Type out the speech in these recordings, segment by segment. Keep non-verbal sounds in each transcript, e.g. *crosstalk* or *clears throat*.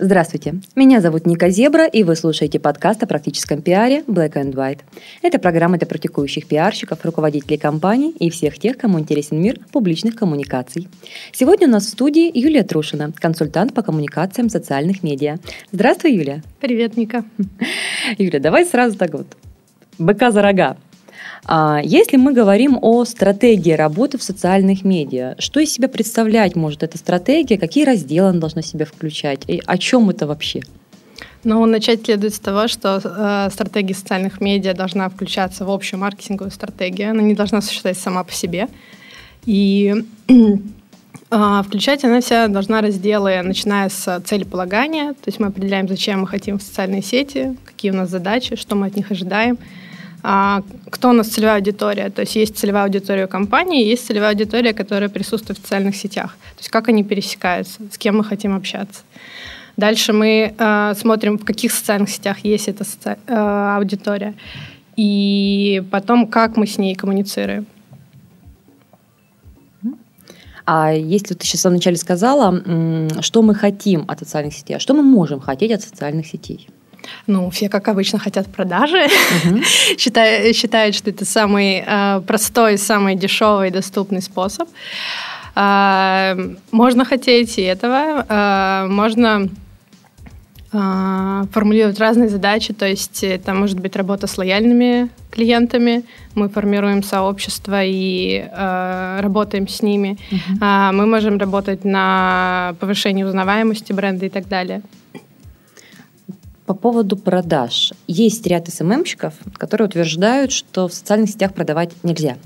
Здравствуйте, меня зовут Ника Зебра, и вы слушаете подкаст о практическом пиаре Black and White. Это программа для практикующих пиарщиков, руководителей компаний и всех тех, кому интересен мир публичных коммуникаций. Сегодня у нас в студии Юлия Трушина, консультант по коммуникациям социальных медиа. Здравствуй, Юлия. Привет, Ника. *laughs* Юлия, давай сразу так вот, быка за рога. А если мы говорим о стратегии работы в социальных медиа, что из себя представлять может эта стратегия, какие разделы она должна себя включать, и о чем это вообще? Ну, начать следует с того, что э, стратегия социальных медиа должна включаться в общую маркетинговую стратегию. Она не должна существовать сама по себе. И э, *clears throat* включать она вся должна разделы, начиная с целеполагания. То есть мы определяем, зачем мы хотим в социальные сети, какие у нас задачи, что мы от них ожидаем – кто у нас целевая аудитория. То есть есть целевая аудитория у компании, есть целевая аудитория, которая присутствует в социальных сетях. То есть как они пересекаются, с кем мы хотим общаться. Дальше мы э, смотрим, в каких социальных сетях есть эта соци... э, аудитория. И потом, как мы с ней коммуницируем. А если ты сейчас вначале сказала, что мы хотим от социальных сетей, а что мы можем хотеть от социальных сетей? Ну, все, как обычно, хотят продажи. Угу. *laughs* считают, считают, что это самый э, простой, самый дешевый и доступный способ. Э, можно хотеть и этого. Э, можно формулировать разные задачи. То есть это может быть работа с лояльными клиентами. Мы формируем сообщество и э, работаем с ними. Uh-huh. Мы можем работать на повышении узнаваемости бренда и так далее. По поводу продаж. Есть ряд СММщиков, которые утверждают, что в социальных сетях продавать нельзя.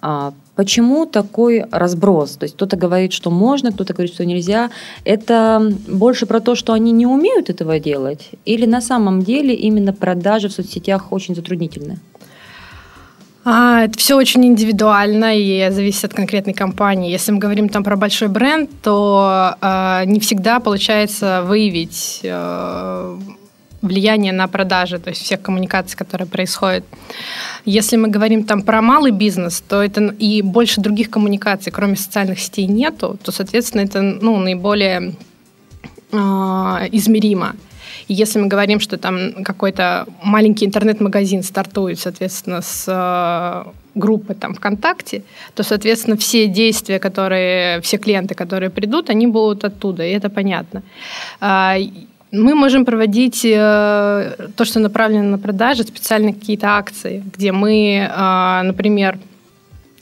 А почему такой разброс? То есть кто-то говорит, что можно, кто-то говорит, что нельзя. Это больше про то, что они не умеют этого делать? Или на самом деле именно продажи в соцсетях очень затруднительны? А, это все очень индивидуально и зависит от конкретной компании. Если мы говорим там про большой бренд, то э, не всегда получается выявить э, влияние на продажи, то есть всех коммуникаций, которые происходят. Если мы говорим там про малый бизнес, то это и больше других коммуникаций, кроме социальных сетей, нету, то, соответственно, это ну, наиболее э, измеримо. Если мы говорим, что там какой-то маленький интернет-магазин стартует, соответственно, с э, группы там ВКонтакте, то, соответственно, все действия, которые, все клиенты, которые придут, они будут оттуда, и это понятно. А, мы можем проводить э, то, что направлено на продажи, специальные какие-то акции, где мы, э, например,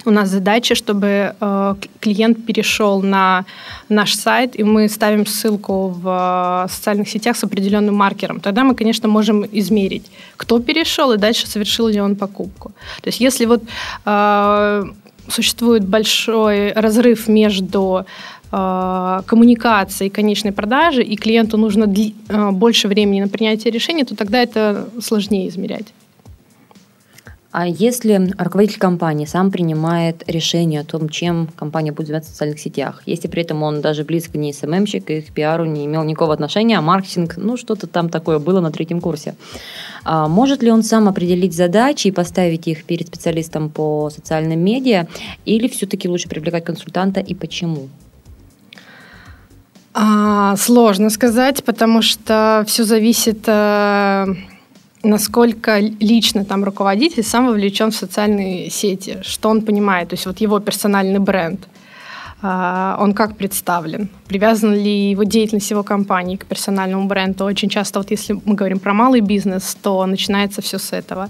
у нас задача, чтобы э, клиент перешел на наш сайт, и мы ставим ссылку в э, социальных сетях с определенным маркером. Тогда мы, конечно, можем измерить, кто перешел и дальше совершил ли он покупку. То есть если вот э, существует большой разрыв между э, коммуникацией конечной продажи, и клиенту нужно больше времени на принятие решения, то тогда это сложнее измерять. А если руководитель компании сам принимает решение о том, чем компания будет заниматься в социальных сетях, если при этом он даже близко не СММщик и к пиару не имел никакого отношения, а маркетинг, ну что-то там такое было на третьем курсе, а может ли он сам определить задачи и поставить их перед специалистом по социальным медиа, или все-таки лучше привлекать консультанта и почему? А, сложно сказать, потому что все зависит э, насколько лично там руководитель сам вовлечен в социальные сети, что он понимает, то есть вот его персональный бренд, а, он как представлен, привязан ли его деятельность его компании к персональному бренду. Очень часто, вот если мы говорим про малый бизнес, то начинается все с этого.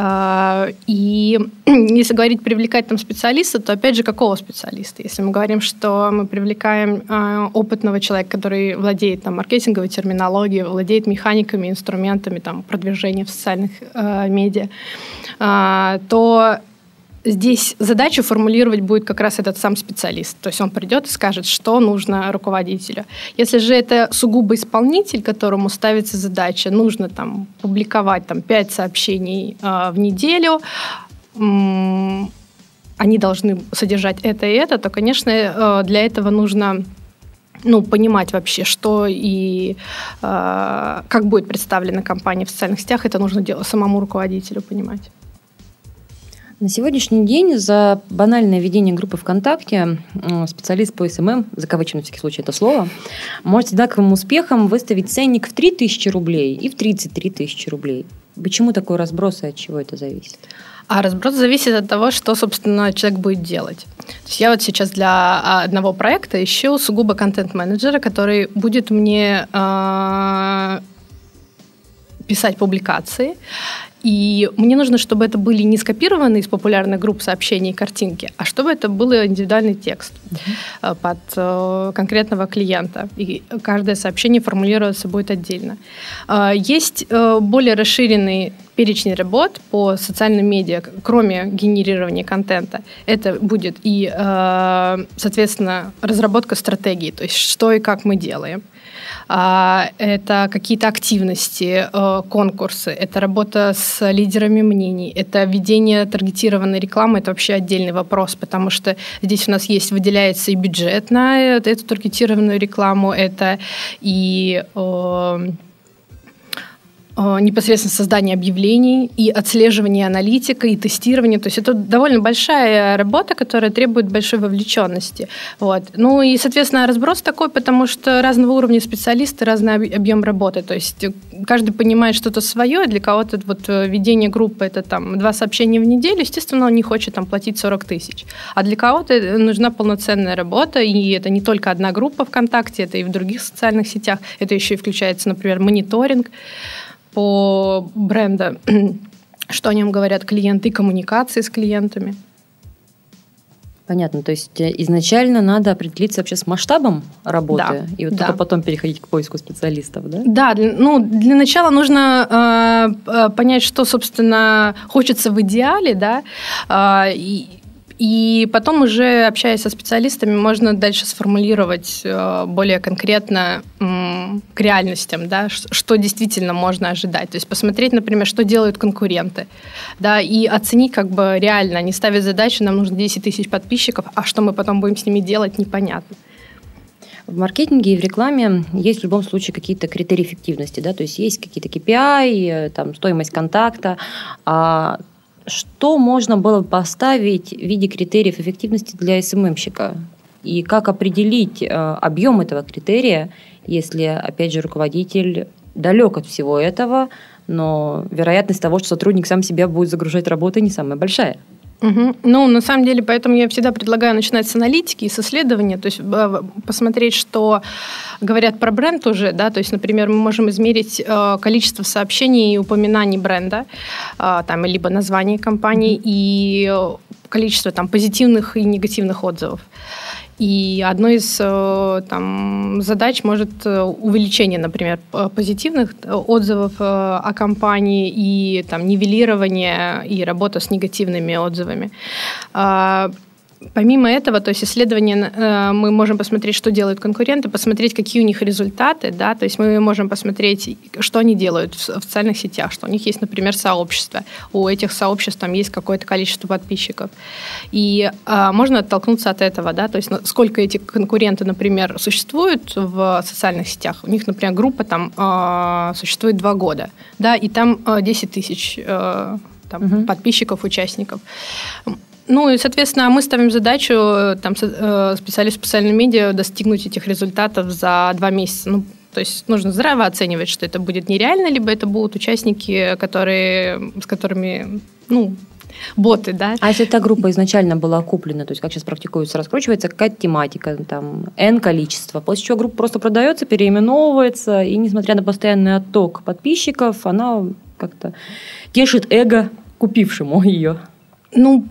А, и *clears throat* если говорить привлекать там специалиста, то опять же какого специалиста? Если мы говорим, что мы привлекаем а, опытного человека, который владеет там маркетинговой терминологией, владеет механиками, инструментами там продвижения в социальных э, медиа, то здесь задачу формулировать будет как раз этот сам специалист. То есть он придет и скажет, что нужно руководителю. Если же это сугубо исполнитель, которому ставится задача, нужно там публиковать там, 5 сообщений э, в неделю, они должны содержать это и это, то, конечно, э, для этого нужно ну, понимать вообще, что и э, как будет представлена компания в социальных сетях, это нужно делать самому руководителю понимать. На сегодняшний день за банальное ведение группы ВКонтакте специалист по СММ, закавычено на всякий случай это слово, может с одинаковым успехом выставить ценник в 3000 рублей и в 33 тысячи рублей. Почему такой разброс и от чего это зависит? А разброс зависит от того, что, собственно, человек будет делать. То есть я вот сейчас для а, одного проекта ищу сугубо контент-менеджера, который будет мне э, писать публикации, и мне нужно, чтобы это были не скопированные из популярных групп сообщений и картинки, а чтобы это был индивидуальный текст uh-huh. под э, конкретного клиента. И каждое сообщение формулироваться будет отдельно. Э, есть э, более расширенный перечень работ по социальным медиа, кроме генерирования контента. Это будет и, соответственно, разработка стратегии, то есть что и как мы делаем. А, это какие-то активности, э, конкурсы, это работа с лидерами мнений, это ведение таргетированной рекламы, это вообще отдельный вопрос, потому что здесь у нас есть, выделяется и бюджет на эту таргетированную рекламу, это и э, Э, непосредственно создание объявлений и отслеживание аналитика и тестирование. То есть это довольно большая работа, которая требует большой вовлеченности. Вот. Ну и, соответственно, разброс такой, потому что разного уровня специалисты, разный объем работы. То есть каждый понимает что-то свое, для кого-то вот э, ведение группы это там два сообщения в неделю, естественно, он не хочет там платить 40 тысяч. А для кого-то нужна полноценная работа, и это не только одна группа ВКонтакте, это и в других социальных сетях, это еще и включается, например, мониторинг по бренда, *clears throat* что о нем говорят клиенты и коммуникации с клиентами. Понятно. То есть э, изначально надо определиться вообще с масштабом работы, да, и вот да. только потом переходить к поиску специалистов, да? Да, ну для начала нужно э, понять, что, собственно, хочется в идеале, да, э, и и потом уже, общаясь со специалистами, можно дальше сформулировать э, более конкретно к реальностям, да, что действительно можно ожидать. То есть посмотреть, например, что делают конкуренты, да, и оценить как бы реально, не ставить задачу, нам нужно 10 тысяч подписчиков, а что мы потом будем с ними делать, непонятно. В маркетинге и в рекламе есть в любом случае какие-то критерии эффективности, да, то есть есть какие-то KPI, э, там, стоимость контакта, а что можно было бы поставить в виде критериев эффективности для СММщика? И как определить э, объем этого критерия, если, опять же, руководитель далек от всего этого, но вероятность того, что сотрудник сам себя будет загружать работой, не самая большая? Угу. Ну, на самом деле, поэтому я всегда предлагаю начинать с аналитики и с исследования, то есть э, посмотреть, что говорят про бренд уже, да, то есть, например, мы можем измерить э, количество сообщений и упоминаний бренда, э, там, либо название компании и количество там позитивных и негативных отзывов. И одной из э, там, задач может э, увеличение, например, позитивных отзывов э, о компании и там, нивелирование и работа с негативными отзывами. Помимо этого, то есть исследования, э, мы можем посмотреть, что делают конкуренты, посмотреть, какие у них результаты, да, то есть мы можем посмотреть, что они делают в социальных сетях, что у них есть, например, сообщество, у этих сообществ там есть какое-то количество подписчиков. И а, можно оттолкнуться от этого, да, то есть сколько эти конкуренты, например, существуют в социальных сетях. У них, например, группа там а, существует два года, да, и там 10 а, тысяч а, там, угу. подписчиков, участников. Ну и, соответственно, мы ставим задачу э, там, э, специалисту специальной медиа достигнуть этих результатов за два месяца. Ну, то есть нужно здраво оценивать, что это будет нереально, либо это будут участники, которые, с которыми, ну, боты, да. А если эта группа изначально была куплена, то есть как сейчас практикуется, раскручивается какая-то тематика, там, N количество, после чего группа просто продается, переименовывается, и несмотря на постоянный отток подписчиков, она как-то тешит эго купившему *laughs* ее. Ну,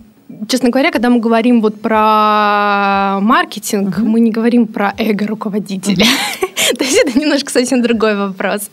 честно говоря, когда мы говорим вот про маркетинг, uh-huh. мы не говорим про эго руководителя. Uh-huh. То есть это немножко совсем другой вопрос.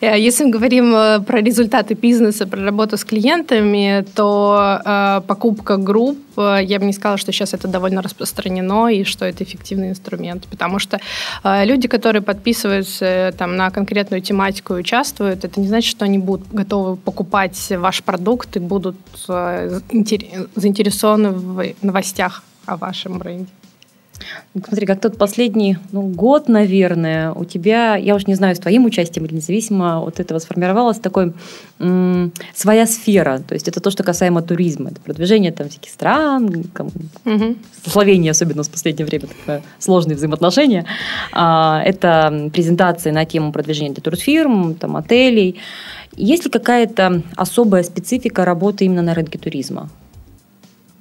Э, если мы говорим э, про результаты бизнеса, про работу с клиентами, то э, покупка групп, я бы не сказала, что сейчас это довольно распространено и что это эффективный инструмент, потому что люди, которые подписываются там, на конкретную тематику и участвуют, это не значит, что они будут готовы покупать ваш продукт и будут заинтересованы в новостях о вашем бренде. Смотри, как тот последний ну, год, наверное, у тебя, я уж не знаю, с твоим участием или независимо от этого сформировалась такой м- своя сфера. То есть это то, что касаемо туризма. Это продвижение там всяких стран, там, угу. Словения особенно в последнее время такое сложные взаимоотношения. А, это презентации на тему продвижения для турфирм, там, отелей. Есть ли какая-то особая специфика работы именно на рынке туризма?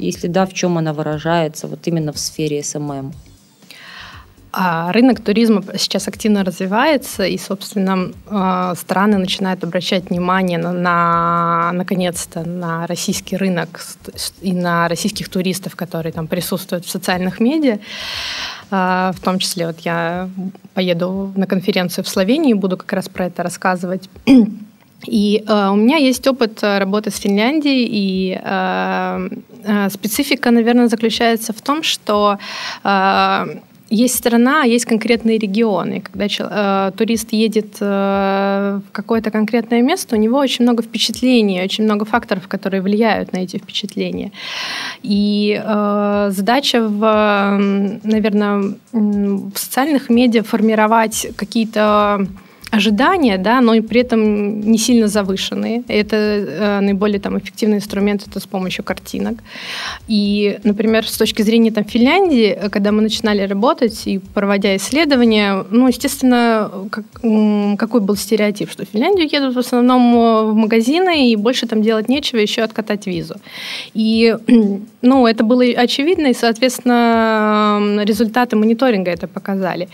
Если да, в чем она выражается вот именно в сфере СММ? А рынок туризма сейчас активно развивается, и, собственно, а, страны начинают обращать внимание на, на наконец-то, на российский рынок и на российских туристов, которые там присутствуют в социальных медиа. А, в том числе вот я поеду на конференцию в Словении, буду как раз про это рассказывать. *clears throat* И э, у меня есть опыт работы с Финляндией, и э, э, специфика, наверное, заключается в том, что э, есть страна, а есть конкретные регионы. Когда э, турист едет э, в какое-то конкретное место, у него очень много впечатлений, очень много факторов, которые влияют на эти впечатления. И э, задача, в, наверное, в социальных медиа формировать какие-то ожидания, да, но и при этом не сильно завышенные. Это э, наиболее там, эффективный инструмент это с помощью картинок. И, например, с точки зрения там, Финляндии, э, когда мы начинали работать и проводя исследования, ну, естественно, как, какой был стереотип, что в Финляндию едут в основном э, в магазины и больше там делать нечего, еще откатать визу. И *clears throat* ну, это было очевидно, и, соответственно, результаты мониторинга это показали.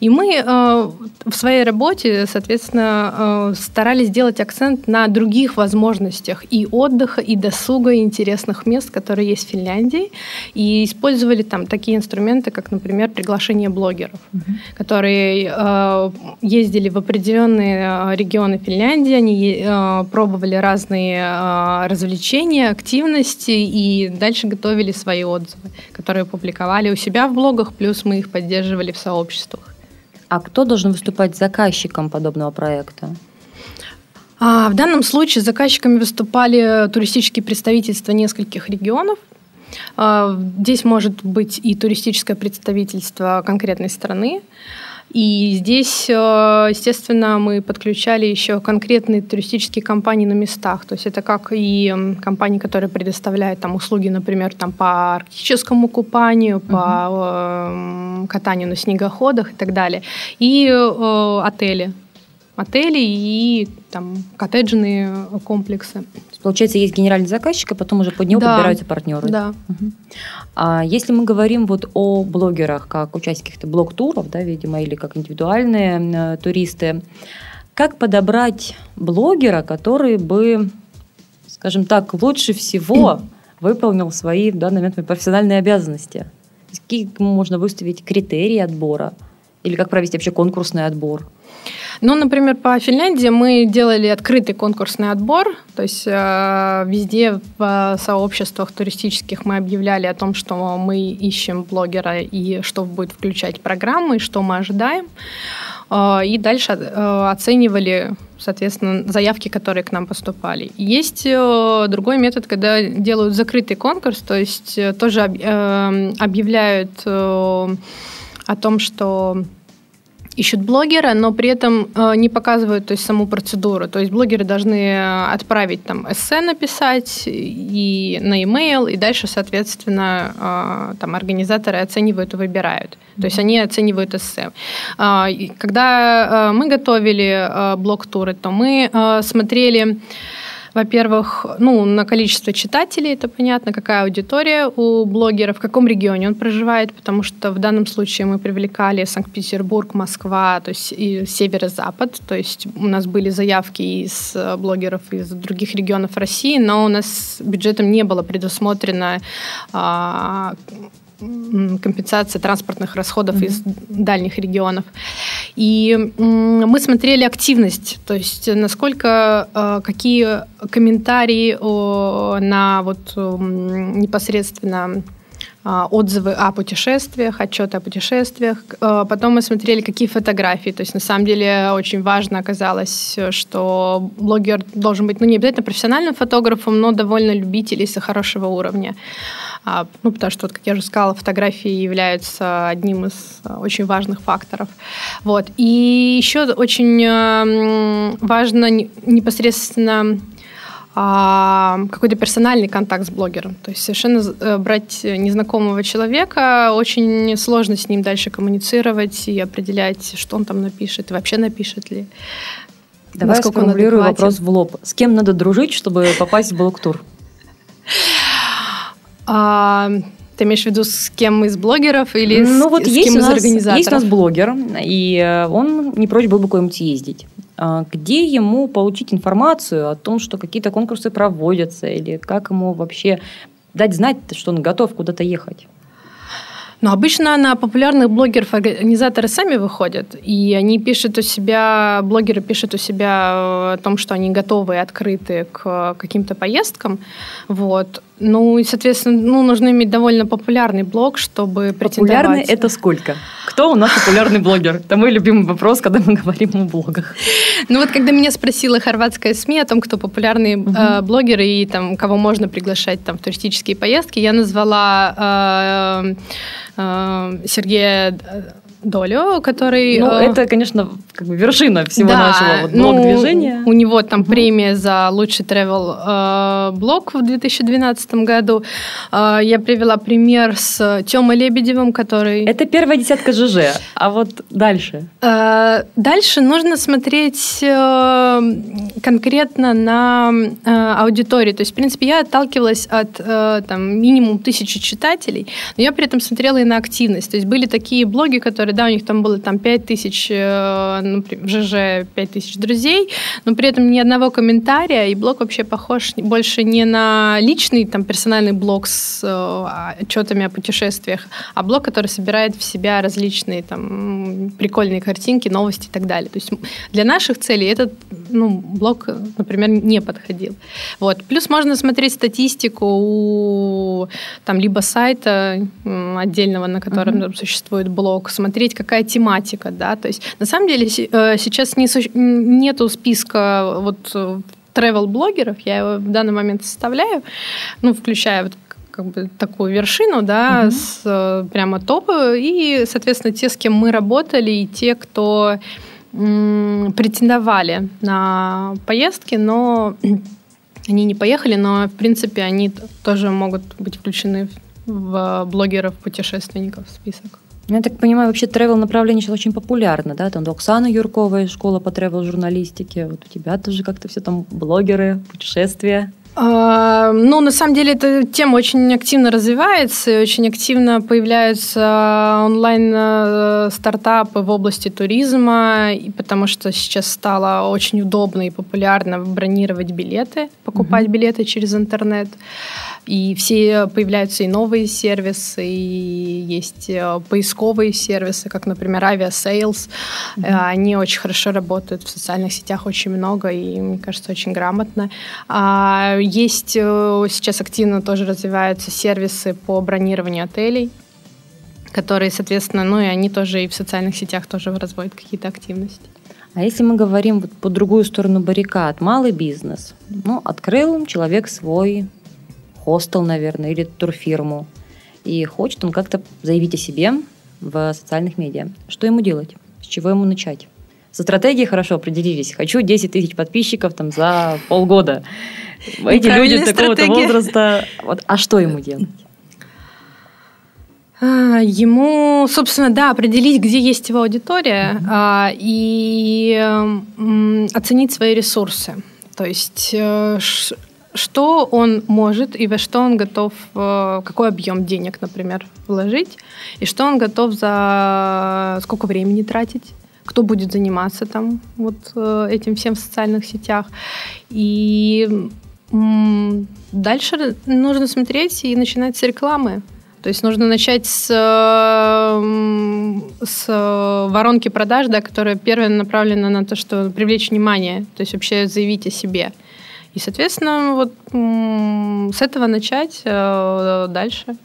И мы э, в своей работе соответственно, э, старались сделать акцент на других возможностях и отдыха, и досуга, и интересных мест, которые есть в Финляндии, и использовали там такие инструменты, как, например, приглашение блогеров, угу. которые э, ездили в определенные э, регионы Финляндии, они пробовали разные развлечения, активности, и дальше готовили свои отзывы, которые публиковали у себя в блогах, плюс мы их поддерживали в сообществах. А кто должен выступать заказчиком подобного проекта? А, в данном случае заказчиками выступали туристические представительства нескольких регионов. А, здесь может быть и туристическое представительство конкретной страны. И здесь, э, естественно, мы подключали еще конкретные туристические компании на местах. То есть это как и компании, которые предоставляют там услуги, например, там по арктическому купанию, по угу. катанию на снегоходах и так далее. И э, отели. Отели и там коттеджные комплексы. Получается, есть генеральный заказчик, а потом уже под него да. подбираются партнеры. Да. Угу. А если мы говорим вот о блогерах, как участниках блог-туров, да, видимо, или как индивидуальные э, туристы, как подобрать блогера, который бы, скажем так, лучше всего *clears throat* выполнил свои в данный момент профессиональные обязанности? Какие можно выставить критерии отбора? Или как провести вообще конкурсный отбор? Ну, например, по Финляндии мы делали открытый конкурсный отбор, то есть э, везде в сообществах туристических мы объявляли о том, что мы ищем блогера и что будет включать программы, что мы ожидаем. Э, и дальше э, оценивали, соответственно, заявки, которые к нам поступали. Есть э, другой метод, когда делают закрытый конкурс, то есть э, тоже э, объявляют э, о том, что ищут блогера, но при этом э, не показывают то есть, саму процедуру. То есть блогеры должны э, отправить там эссе написать и на e-mail, и дальше, соответственно, э, там организаторы оценивают и выбирают. То есть они оценивают эссе. Когда мы готовили э, блог-туры, то мы смотрели во-первых, ну, на количество читателей, это понятно, какая аудитория у блогера, в каком регионе он проживает, потому что в данном случае мы привлекали Санкт-Петербург, Москва, то есть и северо-запад, то есть у нас были заявки из э, блогеров из других регионов России, но у нас бюджетом не было предусмотрено компенсация транспортных расходов mm-hmm. из дальних регионов. И мы смотрели активность, то есть насколько, э, какие комментарии на вот непосредственно отзывы о путешествиях, отчеты о путешествиях. А, потом мы смотрели, какие фотографии. То есть, на самом деле, очень важно оказалось, что блогер должен быть, ну, не обязательно профессиональным фотографом, но довольно любителей со хорошего уровня. А, ну, потому что, вот, как я уже сказала, фотографии являются одним из очень важных факторов. Вот. И еще очень важно непосредственно а, какой-то персональный контакт с блогером. То есть совершенно э, брать незнакомого человека, очень сложно с ним дальше коммуницировать и определять, что он там напишет, и вообще напишет ли. Давай сформулирую вопрос в лоб. С кем надо дружить, чтобы попасть в блог-тур? А, ты имеешь в виду с кем из блогеров или ну, с, вот с есть кем из нас, организаторов? Есть у нас блогер, и э, он не прочь был бы куда-нибудь ездить. А где ему получить информацию о том, что какие-то конкурсы проводятся, или как ему вообще дать знать, что он готов куда-то ехать? Но обычно на популярных блогеров организаторы сами выходят, и они пишут у себя, блогеры пишут у себя э, о том, что они готовы и открыты к каким-то поездкам. Вот. Ну и, соответственно, ну, нужно иметь довольно популярный блог, чтобы претендовать. Популярный – это сколько? Кто у нас популярный блогер? Это мой любимый вопрос, когда мы говорим о блогах. Ну вот, когда меня спросила хорватская СМИ о том, кто популярные угу. э, блогеры и там, кого можно приглашать там, в туристические поездки, я назвала э, э, Сергея долю, который... Ну, э, это, конечно, как бы вершина всего да, нашего вот блог-движения. Ну, у него там угу. премия за лучший travel э, блог в 2012 году. Э, я привела пример с Тёмой Лебедевым, который... Это первая десятка ЖЖ, а вот дальше? Э, дальше нужно смотреть э, конкретно на э, аудиторию. То есть, в принципе, я отталкивалась от э, там, минимум тысячи читателей, но я при этом смотрела и на активность. То есть были такие блоги, которые да, у них там было там 5 тысяч, э, например, в ЖЖ 5 тысяч друзей, но при этом ни одного комментария, и блог вообще похож больше не на личный там персональный блог с э, отчетами о путешествиях, а блог, который собирает в себя различные там прикольные картинки, новости и так далее. То есть для наших целей этот ну, блог, например, не подходил. Вот. Плюс можно смотреть статистику у там либо сайта отдельного, на котором uh-huh. существует блог, смотреть смотреть, какая тематика, да, то есть на самом деле э, сейчас не, нету списка вот travel-блогеров, я его в данный момент составляю, ну, включая вот как бы такую вершину, да, mm-hmm. с э, прямо топы, и, соответственно, те, с кем мы работали, и те, кто м, претендовали на поездки, но *clears throat* они не поехали, но, в принципе, они тоже могут быть включены в блогеров-путешественников в список. Ну, я так понимаю, вообще travel направление сейчас очень популярно, да? Там Оксана Юрковая, школа по travel журналистике. Вот у тебя тоже как-то все там блогеры, путешествия. А, ну, на самом деле, эта тема очень активно развивается, и очень активно появляются онлайн-стартапы в области туризма, и потому что сейчас стало очень удобно и популярно бронировать билеты, покупать mm-hmm. билеты через интернет. И все появляются и новые сервисы, и есть э, поисковые сервисы, как, например, Aviasales. Mm-hmm. Они очень хорошо работают в социальных сетях, очень много, и, мне кажется, очень грамотно. А есть э, сейчас активно тоже развиваются сервисы по бронированию отелей которые, соответственно, ну и они тоже и в социальных сетях тоже разводят какие-то активности. А если мы говорим вот по другую сторону баррикад, малый бизнес, ну, открыл человек свой хостел, наверное, или турфирму. И хочет он как-то заявить о себе в социальных медиа. Что ему делать? С чего ему начать? Со стратегией хорошо определились. Хочу 10 тысяч подписчиков там за полгода. Эти люди такого-то возраста. Вот, а что ему делать? А, ему, собственно, да, определить, где есть его аудитория mm-hmm. и оценить свои ресурсы. То есть э, что он может и во что он готов, э, какой объем денег, например, вложить, и что он готов за сколько времени тратить, кто будет заниматься там вот э, этим всем в социальных сетях. И дальше нужно смотреть и начинать с рекламы. То есть нужно начать с, с воронки продаж, да, которая первая направлена на то, что привлечь внимание, то есть вообще заявить о себе. И, соответственно, вот с этого начать э, дальше.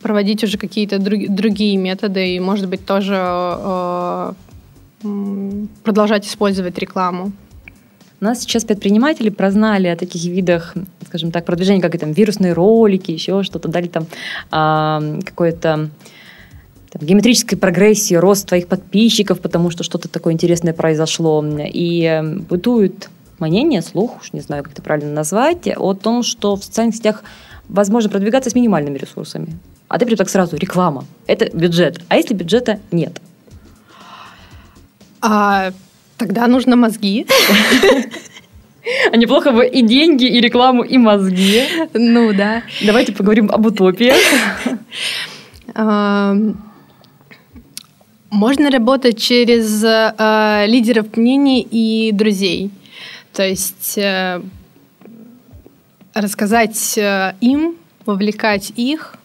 проводить уже какие-то друг, другие методы и, может быть, тоже э, продолжать использовать рекламу. У нас сейчас предприниматели прознали о таких видах, скажем так, продвижения, как и там вирусные ролики, еще что-то, дали там э, какое-то геометрической прогрессии, рост твоих подписчиков, потому что что-то такое интересное произошло. И э, бытует мнение, слух, уж не знаю, как это правильно назвать, о том, что в социальных сетях возможно продвигаться с минимальными ресурсами. А ты прям так сразу, реклама, это бюджет. А если бюджета нет? А, тогда нужно мозги. *laughs* А неплохо бы и деньги, и рекламу, и мозги. Ну да. Давайте поговорим об утопии. *laughs* Можно работать через э, лидеров мнений и друзей. То есть э, рассказать э, им, вовлекать их,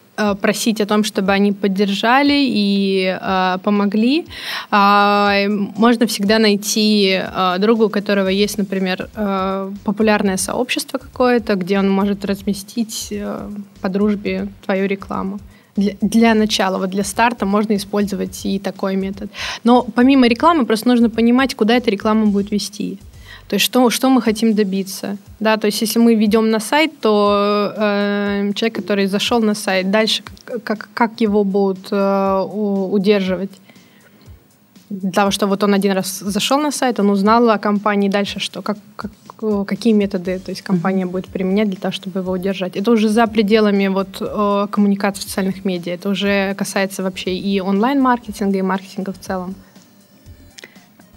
просить о том, чтобы они поддержали и э, помогли. Э, можно всегда найти э, друга, у которого есть, например, э, популярное сообщество какое-то, где он может разместить э, по дружбе твою рекламу. Для, для начала, вот для старта можно использовать и такой метод. Но помимо рекламы просто нужно понимать, куда эта реклама будет вести. То есть что, что мы хотим добиться. Да, то есть если мы ведем на сайт, то э, человек, который зашел на сайт, дальше как, как его будут э, удерживать? Для того, что вот он один раз зашел на сайт, он узнал о компании, дальше что? Как, как, какие методы то есть компания будет применять для того, чтобы его удержать? Это уже за пределами вот, э, коммуникации в социальных медиа. Это уже касается вообще и онлайн-маркетинга, и маркетинга в целом.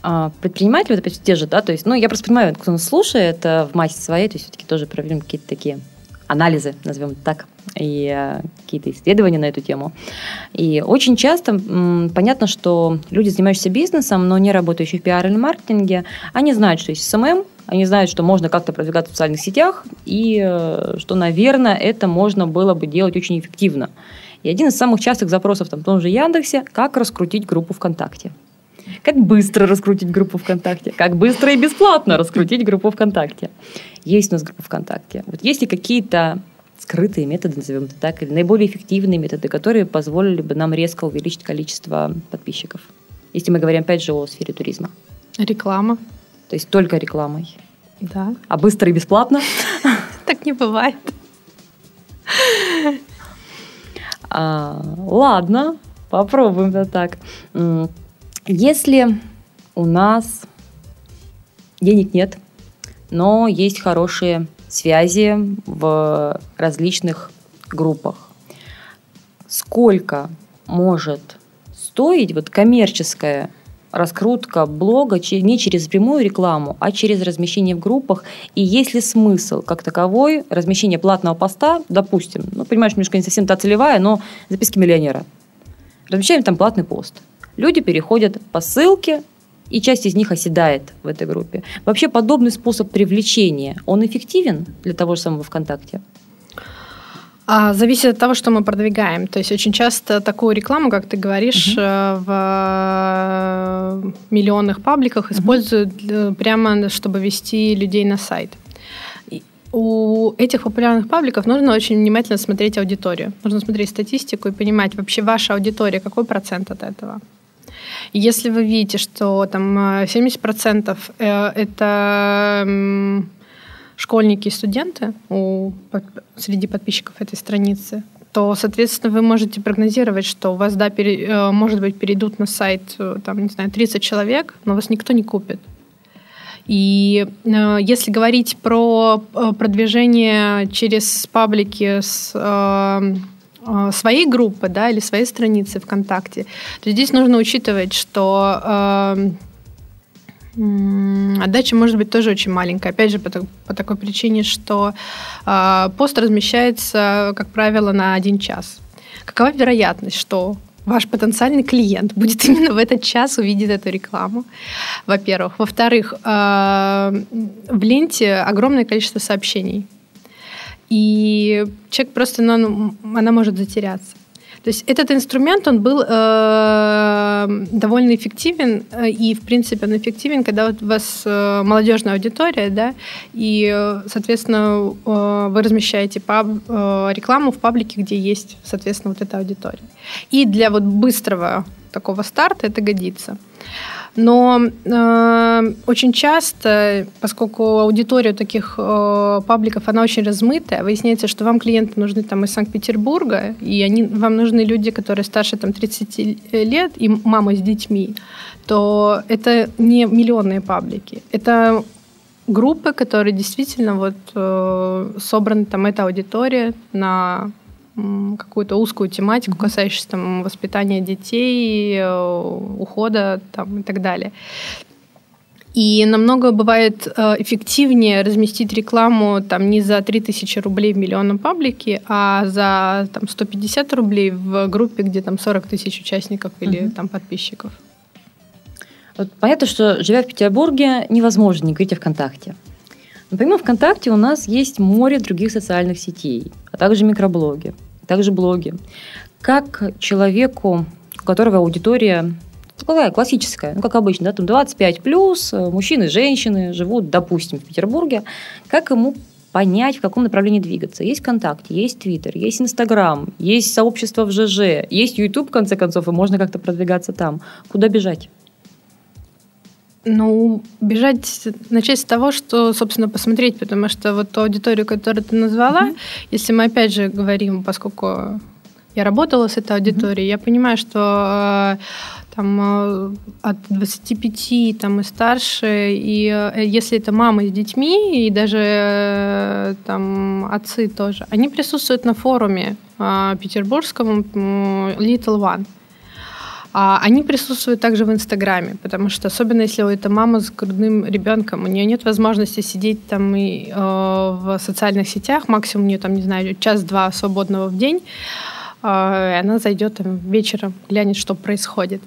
А, предприниматели, вот опять те же, да, то есть, ну, я просто понимаю, кто нас слушает в массе своей, то есть все-таки тоже проведем какие-то такие анализы, назовем это так, и э, какие-то исследования на эту тему. И очень часто понятно, что люди, занимающиеся бизнесом, но не работающие в пиар или маркетинге, они знают, что есть SMM, они знают, что можно как-то продвигаться в социальных сетях, и э, что, наверное, это можно было бы делать очень эффективно. И один из самых частых запросов там, в том же Яндексе – как раскрутить группу ВКонтакте. Как быстро раскрутить группу ВКонтакте? Как быстро и бесплатно раскрутить группу ВКонтакте? Есть у нас группа ВКонтакте. Вот есть ли какие-то скрытые методы, назовем это так, или наиболее эффективные методы, которые позволили бы нам резко увеличить количество подписчиков? Если мы говорим, опять же, о сфере туризма. Реклама. То есть только рекламой. Да. А быстро и бесплатно? Так не бывает. А, ладно, попробуем это так. Если у нас денег нет, но есть хорошие связи в различных группах, сколько может стоить вот коммерческая раскрутка блога не через прямую рекламу, а через размещение в группах. И есть ли смысл как таковой размещение платного поста, допустим, ну, понимаешь, немножко не совсем та целевая, но записки миллионера. Размещаем там платный пост – люди переходят по ссылке, и часть из них оседает в этой группе. Вообще подобный способ привлечения, он эффективен для того же самого ВКонтакте? А, зависит от того, что мы продвигаем. То есть очень часто такую рекламу, как ты говоришь, uh-huh. в миллионных пабликах uh-huh. используют э, прямо, чтобы вести людей на сайт. У этих популярных пабликов нужно очень внимательно смотреть аудиторию. Нужно смотреть статистику и понимать, вообще ваша аудитория, какой процент от этого. Если вы видите, что там 70% э, э, это школьники и студенты у, среди подписчиков этой страницы, то, соответственно, вы можете прогнозировать, что у вас, да, пере, э, может быть, перейдут на сайт, там, не знаю, 30 человек, но вас никто не купит. И э, если говорить про продвижение через паблики с э, своей группы, да, или своей страницы ВКонтакте, то здесь нужно учитывать, что э, Отдача может быть тоже очень маленькая. Опять же, по, по такой причине, что э, пост размещается, как правило, на один час. Какова вероятность, что ваш потенциальный клиент будет *laughs* именно в этот час увидеть эту рекламу? Во-первых. Во-вторых, э, в ленте огромное количество сообщений и человек просто, ну, она может затеряться. То есть этот инструмент, он был э, довольно эффективен, э, и, в принципе, он эффективен, когда вот у вас э, молодежная аудитория, да, и, э, соответственно, э, вы размещаете паб, э, рекламу в паблике, где есть, соответственно, вот эта аудитория. И для вот быстрого такого старта это годится. Но э, очень часто, поскольку аудитория таких э, пабликов, она очень размытая, выясняется, что вам клиенты нужны там из Санкт-Петербурга, и они, вам нужны люди, которые старше там, 30 лет, и мамы с детьми, то это не миллионные паблики. Это группы, которые действительно вот э, собраны там эта аудитория на какую-то узкую тематику, касающуюся там, воспитания детей, э, ухода там, и так далее. И намного бывает э, эффективнее разместить рекламу там не за 3000 рублей в миллионном паблике, а за там, 150 рублей в группе, где там 40 тысяч участников или uh-huh. там подписчиков. Вот понятно, что живя в Петербурге, невозможно не говорить о ВКонтакте. Но помимо ВКонтакте у нас есть море других социальных сетей, а также микроблоги, также блоги. Как человеку, у которого аудитория такая классическая, ну, как обычно, да, там 25 плюс, э, мужчины, женщины живут, допустим, в Петербурге, как ему понять, в каком направлении двигаться. Есть ВКонтакте, есть Твиттер, есть Инстаграм, есть сообщество в ЖЖ, есть Ютуб, в конце концов, и можно как-то продвигаться там. Куда бежать? Ну, бежать, начать с того, что, собственно, посмотреть, потому что вот ту аудиторию, которую ты назвала, mm-hmm. если мы опять же говорим, поскольку я работала с этой аудиторией, mm-hmm. я понимаю, что э, там э, от 25 там, и старше, и э, если это мамы с детьми, и даже там отцы тоже, они присутствуют на форуме петербургском Little One. А они присутствуют также в Инстаграме, потому что особенно если это мама с грудным ребенком, у нее нет возможности сидеть там и э, в социальных сетях, максимум у нее там, не знаю, час-два свободного в день, э, и она зайдет там вечером, глянет, что происходит.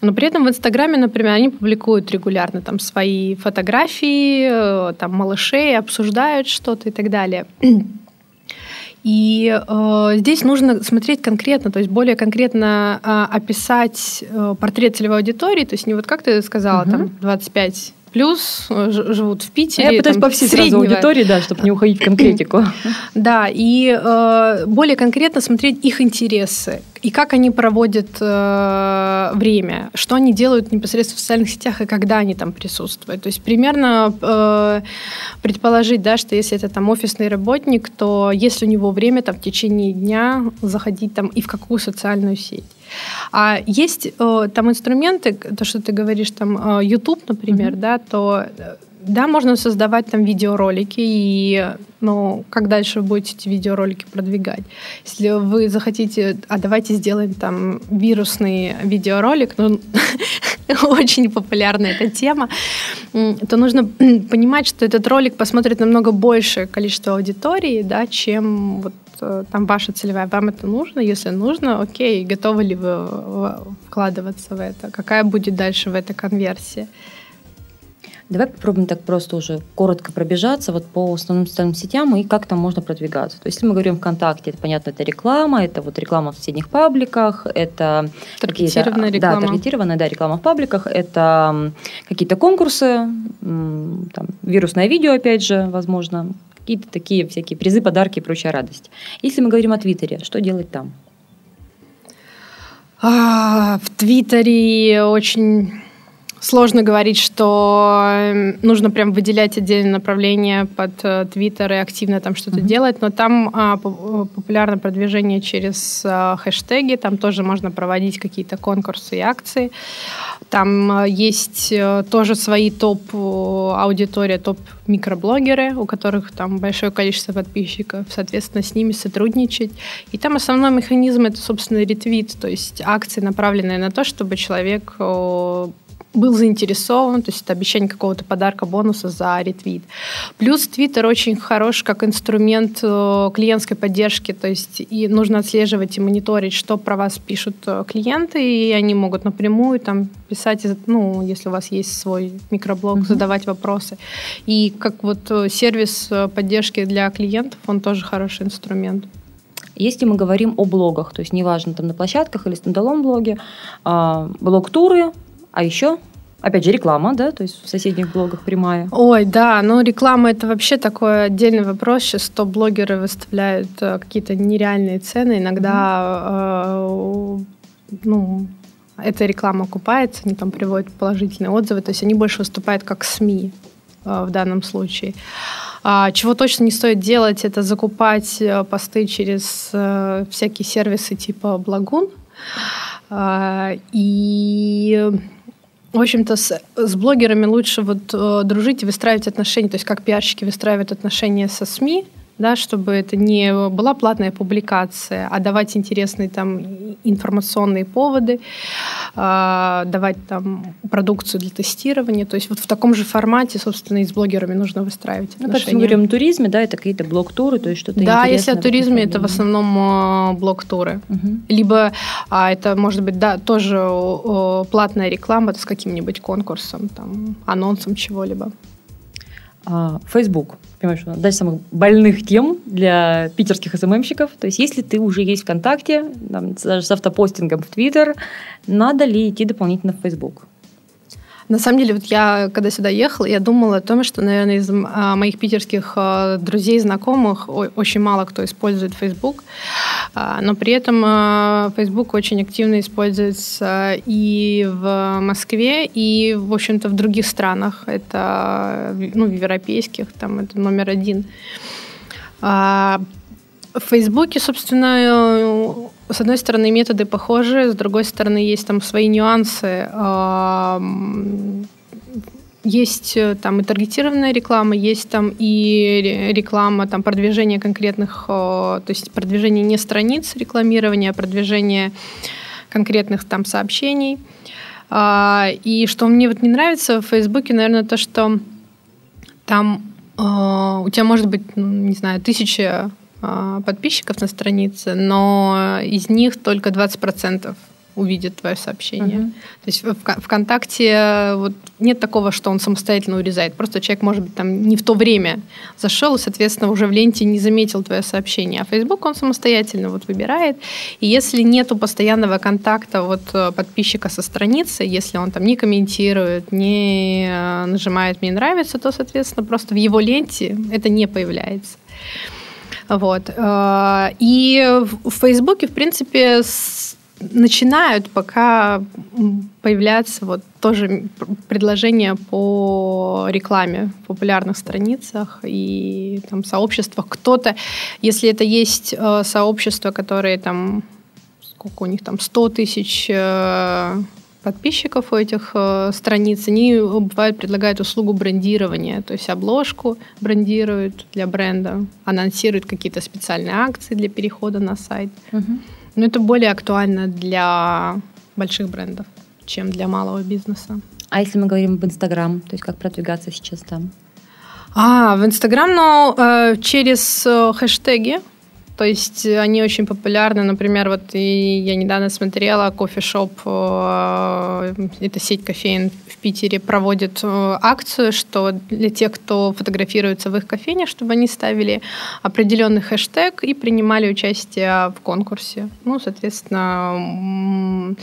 Но при этом в Инстаграме, например, они публикуют регулярно там свои фотографии, э, там малышей, обсуждают что-то и так далее. И э, здесь нужно смотреть конкретно, то есть более конкретно э, описать э, портрет целевой аудитории, то есть не вот как ты сказала, угу. там 25 плюс э, живут в Питере. Я пытаюсь по всей сразу аудитории, да, чтобы не уходить в конкретику. *clears throat* Да, и э, более конкретно смотреть их интересы и как они проводят э, время, что они делают непосредственно в социальных сетях и когда они там присутствуют. То есть примерно э, предположить, да, что если это там офисный работник, то если у него время там в течение дня заходить там и в какую социальную сеть. А есть э, там инструменты, то, что ты говоришь, там э, YouTube, например, mm-hmm. да, то э, да, можно создавать там видеоролики, и ну, как дальше вы будете эти видеоролики продвигать? Если вы захотите, а давайте сделаем там вирусный видеоролик, ну, *laughs* очень популярна эта тема, то нужно понимать, что этот ролик посмотрит намного большее количество аудитории, да, чем вот Там ваша целевая, вам это нужно, если нужно, окей, готовы ли вы вкладываться в это, какая будет дальше в этой конверсия. Давай попробуем так просто уже коротко пробежаться вот по основным социальным сетям и как там можно продвигаться. То есть, если мы говорим ВКонтакте, это понятно, это реклама, это вот реклама в соседних пабликах, это таргетированная реклама. Да, таргетированная, да, реклама в пабликах, это какие-то конкурсы, там, вирусное видео, опять же, возможно, какие-то такие всякие призы, подарки и прочая радость. Если мы говорим о Твиттере, что делать там? А, в Твиттере очень Сложно говорить, что эм, нужно прям выделять отдельное направление под э, Твиттер и активно там что-то mm-hmm. делать, но там а, популярно продвижение через а, хэштеги, там тоже можно проводить какие-то конкурсы и акции. Там а, есть а, тоже свои топ-аудитория, топ-микроблогеры, у которых там большое количество подписчиков, соответственно, с ними сотрудничать. И там основной механизм — это, собственно, ретвит, то есть акции, направленные на то, чтобы человек был заинтересован, то есть это обещание какого-то подарка, бонуса за ретвит. Плюс Твиттер очень хорош как инструмент э, клиентской поддержки, то есть и нужно отслеживать и мониторить, что про вас пишут э, клиенты, и они могут напрямую там писать, ну, если у вас есть свой микроблог, mm-hmm. задавать вопросы. И как вот э, сервис поддержки для клиентов, он тоже хороший инструмент. Если мы говорим о блогах, то есть неважно, там на площадках или стендалон блоге, а, блог-туры, а еще Опять же, реклама, да, то есть в соседних блогах прямая. Ой, да, ну реклама это вообще такой отдельный вопрос. Сейчас топ-блогеры выставляют э, какие-то нереальные цены. Иногда, э, ну, эта реклама окупается, они там приводят положительные отзывы, то есть они больше выступают как СМИ э, в данном случае. А, чего точно не стоит делать, это закупать э, посты через э, всякие сервисы типа Благун. А, и в общем-то, с, с блогерами лучше вот э, дружить и выстраивать отношения, то есть как пиарщики выстраивают отношения со СМИ, да, чтобы это не была платная публикация, а давать интересные там информационные поводы, э, давать там продукцию для тестирования. То есть вот в таком же формате, собственно, и с блогерами нужно выстраивать отношения. Ну, как мы говорим о туризме, да, это какие-то блог-туры, то есть что-то Да, если о туризме, это в основном э, блог-туры. Угу. Либо а, это может быть, да, тоже о, платная реклама с каким-нибудь конкурсом, там, анонсом чего-либо. А, Facebook понимаешь, одна из самых больных тем для питерских СММщиков. То есть, если ты уже есть ВКонтакте, там, даже с автопостингом в Твиттер, надо ли идти дополнительно в Facebook? На самом деле, вот я, когда сюда ехала, я думала о том, что, наверное, из а, моих питерских а, друзей, знакомых очень мало кто использует Facebook, а, но при этом Facebook очень активно используется и в Москве, и, в общем-то, в других странах. Это, ну, в европейских, там это номер один. В Фейсбуке, собственно, с одной стороны, методы похожи, с другой стороны, есть там свои нюансы. Есть э, там и таргетированная реклама, есть там и реклама, там продвижение конкретных, то есть продвижение не страниц рекламирования, а продвижение конкретных там сообщений. А, и что мне вот не нравится в Фейсбуке, наверное, то, что там а, у тебя может быть, не знаю, тысяча подписчиков на странице, но из них только 20% увидит твое сообщение. Uh-huh. То есть в ВКонтакте вот нет такого, что он самостоятельно урезает. Просто человек, может быть, там не в то время зашел и, соответственно, уже в ленте не заметил твое сообщение. А Facebook он самостоятельно вот выбирает. И если нету постоянного контакта вот э, подписчика со страницы, если он там не комментирует, не э, нажимает «мне нравится», то, соответственно, просто в его ленте это не появляется. Вот. Э, и в Фейсбуке, в принципе, начинают пока появляться вот тоже предложения по рекламе в популярных страницах и там сообществах. Кто-то, если это есть э, сообщества, которые там сколько у них там 100 тысяч э, подписчиков у этих э, страниц, они бывают предлагают услугу брендирования, то есть обложку брендируют для бренда, анонсируют какие-то специальные акции для перехода на сайт. Угу. Но это более актуально для больших брендов, чем для малого бизнеса. А если мы говорим об Инстаграм, то есть как продвигаться сейчас там? А, в Инстаграм, но э, через э, хэштеги, то есть э, они очень популярны. Например, вот и я недавно смотрела кофешоп, э, это сеть кофеин в Питере, проводит э, акцию, что для тех, кто фотографируется в их кофейне, чтобы они ставили определенный хэштег и принимали участие в конкурсе. Ну, соответственно,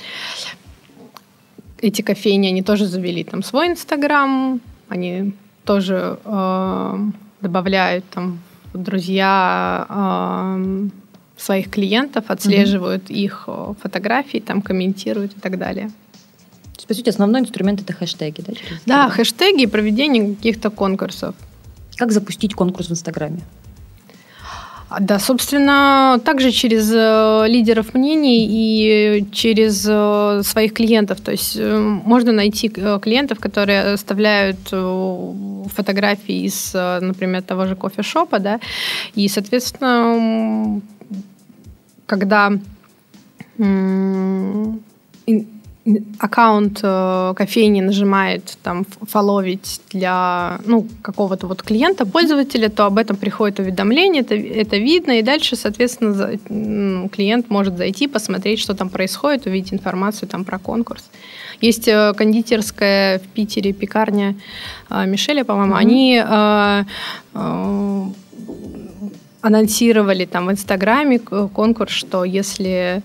эти кофейни, они тоже завели там свой Инстаграм, они тоже э, добавляют там друзья э, своих клиентов отслеживают mm-hmm. их фотографии, там комментируют и так далее. То есть, по сути, основной инструмент это хэштеги, да? Да, хэштеги и проведение каких-то конкурсов. Как запустить конкурс в Инстаграме? Да, собственно, также через э, лидеров мнений и через э, своих клиентов. То есть э, можно найти клиентов, которые оставляют фотографии из, например, того же кофешопа, да, и, соответственно, когда аккаунт э, кофейни нажимает там фоловить для ну, какого-то вот клиента, пользователя, то об этом приходит уведомление, это, это видно, и дальше, соответственно, за, клиент может зайти, посмотреть, что там происходит, увидеть информацию там про конкурс. Есть э, кондитерская в Питере пекарня э, Мишеля, по-моему, mm-hmm. они э, э, анонсировали там в Инстаграме конкурс, что если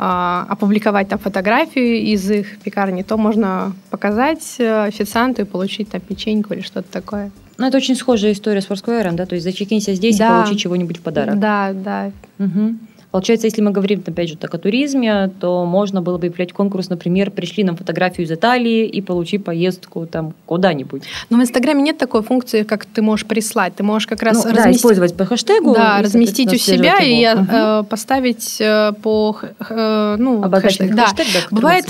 опубликовать там фотографию из их пекарни, то можно показать э, официанту и получить там печеньку или что-то такое. Ну, это очень схожая история с Foursquare, да? То есть зачекинься здесь да. и получи чего-нибудь в подарок. Да, да. Угу. Получается, если мы говорим, опять же, так о туризме, то можно было бы объявлять конкурс, например, пришли нам фотографию из Италии и получи поездку там куда-нибудь. Но в Инстаграме нет такой функции, как ты можешь прислать. Ты можешь как раз ну, разместить... Да, использовать по хэштегу. Да, разместить у себя его. и угу. поставить э, по э, ну, хэштег. Да. хэштег да, Бывает,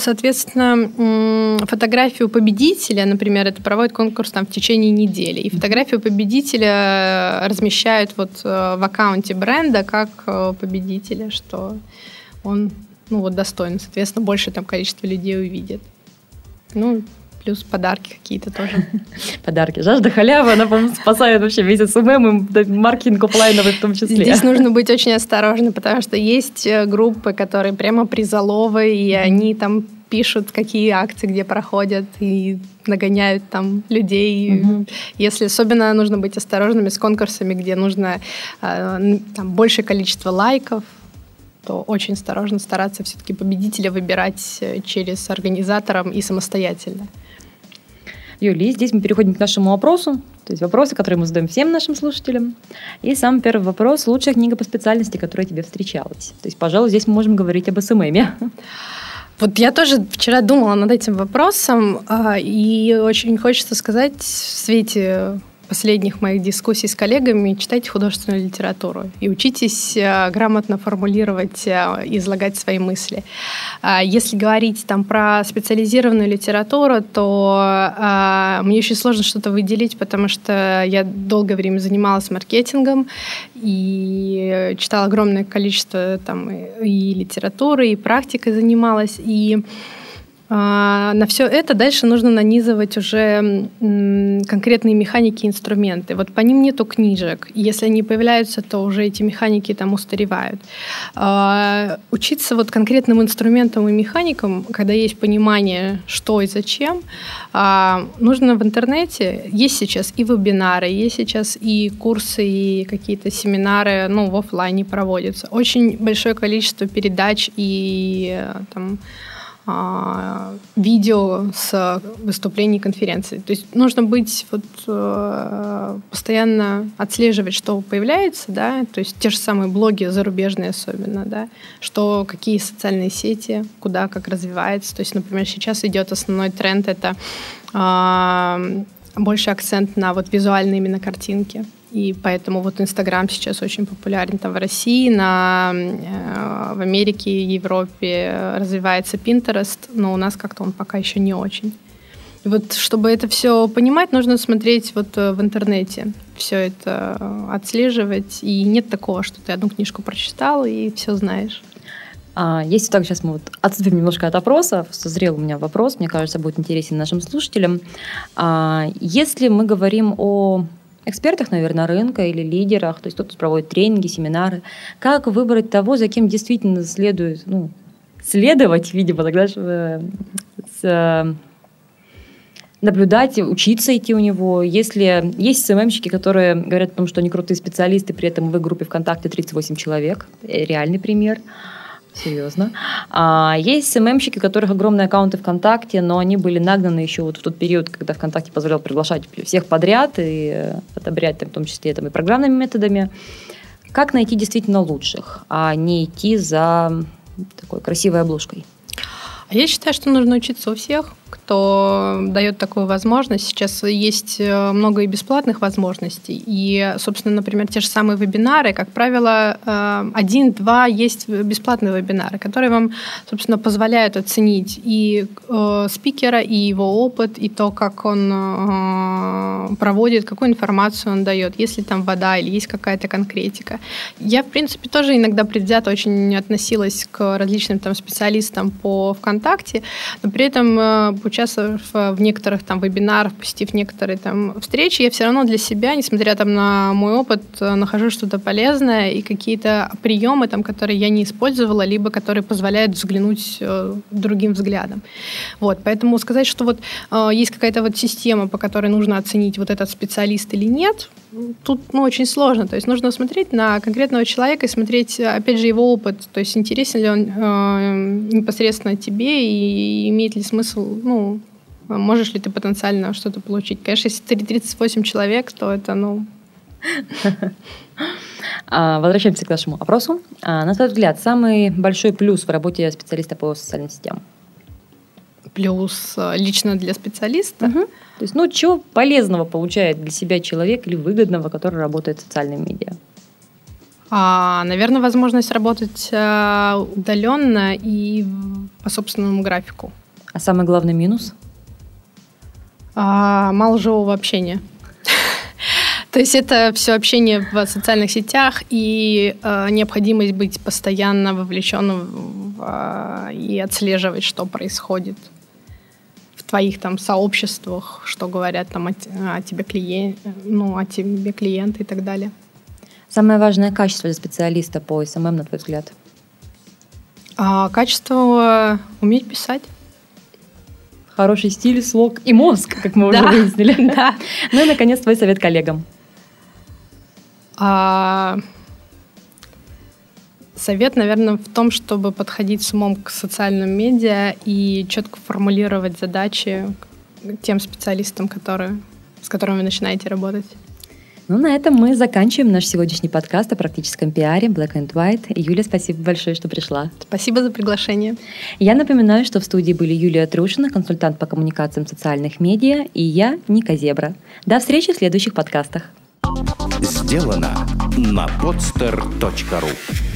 соответственно, фотографию победителя, например, это проводит конкурс там в течение недели, и фотографию победителя размещают вот в аккаунте бренда как победителя, что он ну, вот достоин. Соответственно, больше там количество людей увидит. Ну, плюс подарки какие-то тоже. *laughs* Подарки. Жажда халява, она, по спасает вообще месяц SMM и маркетинг офлайновый в том числе. Здесь нужно быть очень осторожным, потому что есть э, группы, которые прямо призоловы, и они там пишут, какие акции где проходят, и нагоняют там людей. Угу. Если особенно нужно быть осторожными с конкурсами, где нужно э, там, большее количество лайков, то очень осторожно стараться все-таки победителя выбирать э, через организатором и самостоятельно. Юлия, здесь мы переходим к нашему вопросу, то есть вопросы, которые мы задаем всем нашим слушателям. И самый первый вопрос – лучшая книга по специальности, которая тебе встречалась. То есть, пожалуй, здесь мы можем говорить об СММе. Вот я тоже вчера думала над этим вопросом, а, и очень хочется сказать в свете последних моих дискуссий с коллегами, читайте художественную литературу и учитесь э, грамотно формулировать э, излагать свои мысли. А если говорить там про специализированную литературу, то э, мне очень сложно что-то выделить, потому что я долгое время занималась маркетингом и читала огромное количество там и литературы, и практикой занималась, и а, на все это дальше нужно нанизывать уже конкретные механики и инструменты. Вот по ним нету книжек. Если они появляются, то уже эти механики там устаревают. А, учиться вот конкретным инструментам и механикам, когда есть понимание, что и зачем, а, нужно в интернете. Есть сейчас и вебинары, есть сейчас и курсы, и какие-то семинары, ну, в офлайне проводятся. Очень большое количество передач и там, а, видео с выступлений конференции. То есть нужно быть вот э, постоянно отслеживать, что появляется, да, то есть те же самые блоги зарубежные особенно, да, что какие социальные сети, куда как развивается. То есть, например, сейчас идет основной тренд это э, больше акцент на вот визуальные именно картинки. И поэтому вот Инстаграм сейчас очень популярен там в России, на, э, в Америке, Европе развивается Pinterest, но у нас как-то он пока еще не очень. Вот чтобы это все понимать, нужно смотреть вот э, в интернете, все это отслеживать. И нет такого, что ты одну книжку прочитал и все знаешь. А, если так, сейчас мы вот отступим немножко от опроса, созрел у меня вопрос, мне кажется, будет интересен нашим слушателям. А, если мы говорим о экспертах, наверное, рынка или лидерах, то есть кто-то проводит тренинги, семинары. Как выбрать того, за кем действительно следует ну, следовать, видимо, тогда же с, э, наблюдать, учиться идти у него. Если есть СММщики, которые говорят о том, что они крутые специалисты, при этом в их группе ВКонтакте 38 человек, э, реальный пример – Серьезно. А есть СММщики, у которых огромные аккаунты ВКонтакте, но они были нагнаны еще вот в тот период, когда ВКонтакте позволял приглашать всех подряд и э, одобрять, в том числе там, и программными методами. Как найти действительно лучших, а не идти за такой красивой обложкой? Я считаю, что нужно учиться у всех, кто дает такую возможность. Сейчас есть э, много и бесплатных возможностей. И, собственно, например, те же самые вебинары, как правило, э, один-два есть бесплатные вебинары, которые вам, собственно, позволяют оценить и э, спикера, и его опыт, и то, как он проводит, какую информацию он дает, есть ли там вода или есть какая-то конкретика. Я, в принципе, тоже иногда предвзято очень относилась к различным там специалистам по ВКонтакте, но при этом поучаствовав в некоторых там вебинарах, посетив некоторые там встречи, я все равно для себя, несмотря там на мой опыт, нахожу что-то полезное и какие-то приемы, там, которые я не использовала, либо которые позволяют взглянуть э, другим взглядом. Вот, поэтому сказать, что вот э, есть какая-то вот система, по которой нужно оценить вот этот специалист или нет, тут ну, очень сложно. То есть нужно смотреть на конкретного человека и смотреть, опять же, его опыт. То есть интересен ли он э, непосредственно тебе и имеет ли смысл, ну, можешь ли ты потенциально что-то получить. Конечно, если 38 человек, то это, ну... *laughs* А, возвращаемся к нашему опросу. А, на твой взгляд, самый большой плюс в работе специалиста по социальным сетям? Плюс э, лично для специалиста? Угу. То есть, ну, чего полезного получает для себя человек или выгодного, который работает в социальном медиа? А, наверное, возможность работать а, удаленно и по собственному графику. А самый главный минус? А, мало живого общения. *laughs* То есть это все общение в социальных сетях и э, необходимость быть постоянно вовлеченным в, э, и отслеживать, что происходит твоих там сообществах, что говорят там о, о тебе клиент, ну, о тебе клиенты и так далее. Самое важное качество для специалиста по SMM, на твой взгляд? А, качество уметь писать. Хороший стиль, слог и мозг, как мы уже выяснили. *laughs* Да. Ну и, наконец, твой совет коллегам. А, Совет, наверное, в том, чтобы подходить с умом к социальным медиа и четко формулировать задачи тем специалистам, которые, с которыми вы начинаете работать. Ну, на этом мы заканчиваем наш сегодняшний подкаст о практическом пиаре Black and White. Юлия, спасибо большое, что пришла. Спасибо за приглашение. Я напоминаю, что в студии были Юлия Трушина, консультант по коммуникациям социальных медиа, и я, Ника Зебра. До встречи в следующих подкастах. Сделано на podster.ru